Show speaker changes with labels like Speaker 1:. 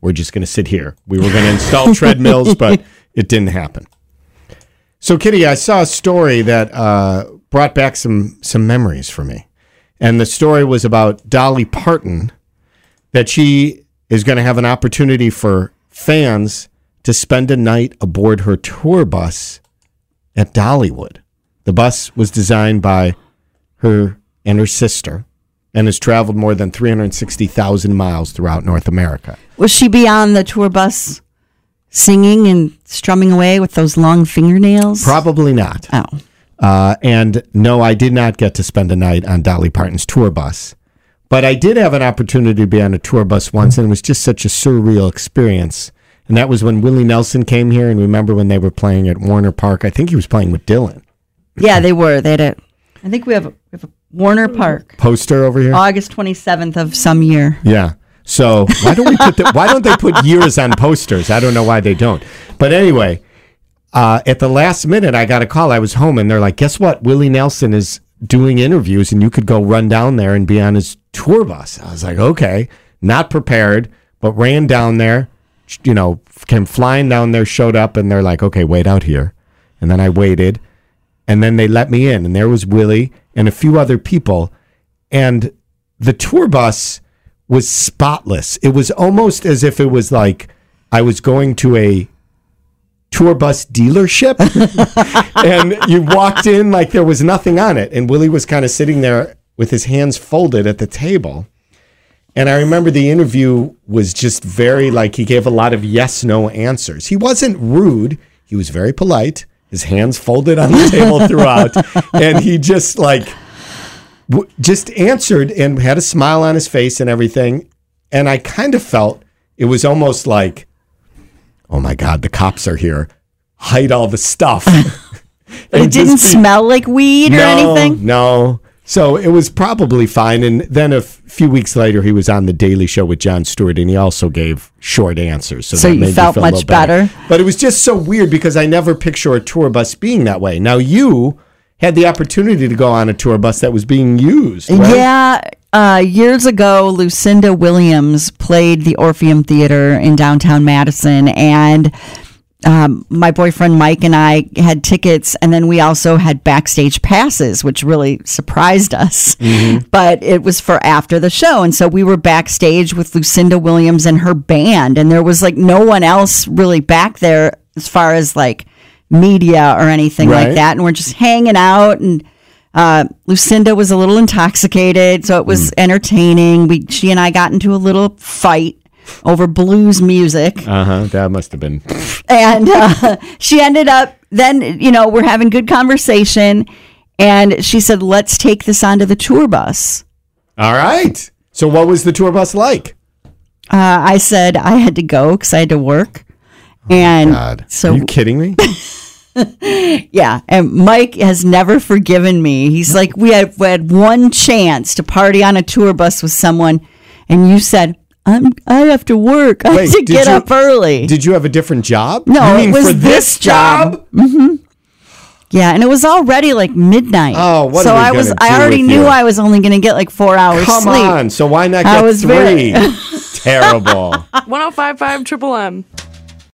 Speaker 1: we're just going to sit here. We were going to install treadmills, but it didn't happen. So, Kitty, I saw a story that uh, brought back some some memories for me, and the story was about Dolly Parton, that she is going to have an opportunity for fans to spend a night aboard her tour bus at Dollywood. The bus was designed by her and her sister and has traveled more than 360,000 miles throughout North America.
Speaker 2: Will she be on the tour bus singing and strumming away with those long fingernails?
Speaker 1: Probably not.
Speaker 2: Oh.
Speaker 1: Uh, and no, I did not get to spend a night on Dolly Parton's tour bus. But I did have an opportunity to be on a tour bus once, and it was just such a surreal experience. And that was when Willie Nelson came here. And remember when they were playing at Warner Park? I think he was playing with Dylan.
Speaker 2: Yeah, they were. They had a. I think we have a, we have a Warner Park,
Speaker 1: Poster over here.
Speaker 2: August twenty seventh of some year.
Speaker 1: Yeah. So why don't we put the, why don't they put years on posters? I don't know why they don't. But anyway, uh, at the last minute, I got a call. I was home, and they're like, "Guess what? Willie Nelson is doing interviews, and you could go run down there and be on his tour bus." I was like, "Okay." Not prepared, but ran down there. You know, came flying down there, showed up, and they're like, "Okay, wait out here." And then I waited, and then they let me in, and there was Willie and a few other people, and the tour bus was spotless. It was almost as if it was like I was going to a tour bus dealership and you walked in like there was nothing on it and Willie was kind of sitting there with his hands folded at the table. And I remember the interview was just very like he gave a lot of yes no answers. He wasn't rude, he was very polite, his hands folded on the table throughout and he just like w- just answered and had a smile on his face and everything. And I kind of felt it was almost like, oh my God, the cops are here. Hide all the stuff.
Speaker 2: It didn't
Speaker 1: be-
Speaker 2: smell like weed or
Speaker 1: no,
Speaker 2: anything.
Speaker 1: No. So it was probably fine. And then a f- few weeks later, he was on the Daily Show with Jon Stewart, and he also gave short answers. So,
Speaker 2: So
Speaker 1: that
Speaker 2: you
Speaker 1: made me
Speaker 2: felt
Speaker 1: feel
Speaker 2: much
Speaker 1: little
Speaker 2: better?
Speaker 1: But it was just so weird because I never picture a tour bus being that way. Now you had the opportunity to go on a tour bus that was being used. Right?
Speaker 2: Yeah. Uh, years ago, Lucinda Williams played the Orpheum Theater in downtown Madison, and um, my boyfriend Mike and I had tickets, and then we also had backstage passes, which really surprised us. But it was for after the show, and so we were backstage with Lucinda Williams and her band, and there was like no one else really back there as far as like media or anything
Speaker 1: Right.
Speaker 2: like that, and we're just hanging out and. Uh, Lucinda was a little intoxicated, so it was entertaining. We, she and I got into a little fight over blues music,
Speaker 1: Uh huh. That must have been.
Speaker 2: and uh, she ended up. Then you know we're having good conversation, and she said, "Let's take this onto the tour bus."
Speaker 1: All right. So what was the tour bus like?
Speaker 2: Uh, I said I had to go because I had to work, and
Speaker 1: Oh God.
Speaker 2: so
Speaker 1: Are you kidding me?
Speaker 2: Yeah, and Mike has never forgiven me. He's like, we had, we had one chance to party on a tour bus with someone, and you said, I'm, I have to work. I
Speaker 1: Wait,
Speaker 2: have to get
Speaker 1: you-
Speaker 2: up early.
Speaker 1: Did you have a different job?
Speaker 2: No,
Speaker 1: you
Speaker 2: it was
Speaker 1: for
Speaker 2: this
Speaker 1: this job? Mm-hmm.
Speaker 2: yeah, and it was already like midnight.
Speaker 1: Oh, what
Speaker 2: so
Speaker 1: are we
Speaker 2: I was.
Speaker 1: gonna
Speaker 2: I already knew
Speaker 1: you?
Speaker 2: I was only going to get like four hours
Speaker 1: Come
Speaker 2: sleep.
Speaker 1: on. So why not
Speaker 2: I
Speaker 1: get
Speaker 2: was
Speaker 1: three?
Speaker 2: very-
Speaker 1: Terrible.
Speaker 3: 1055 Triple M.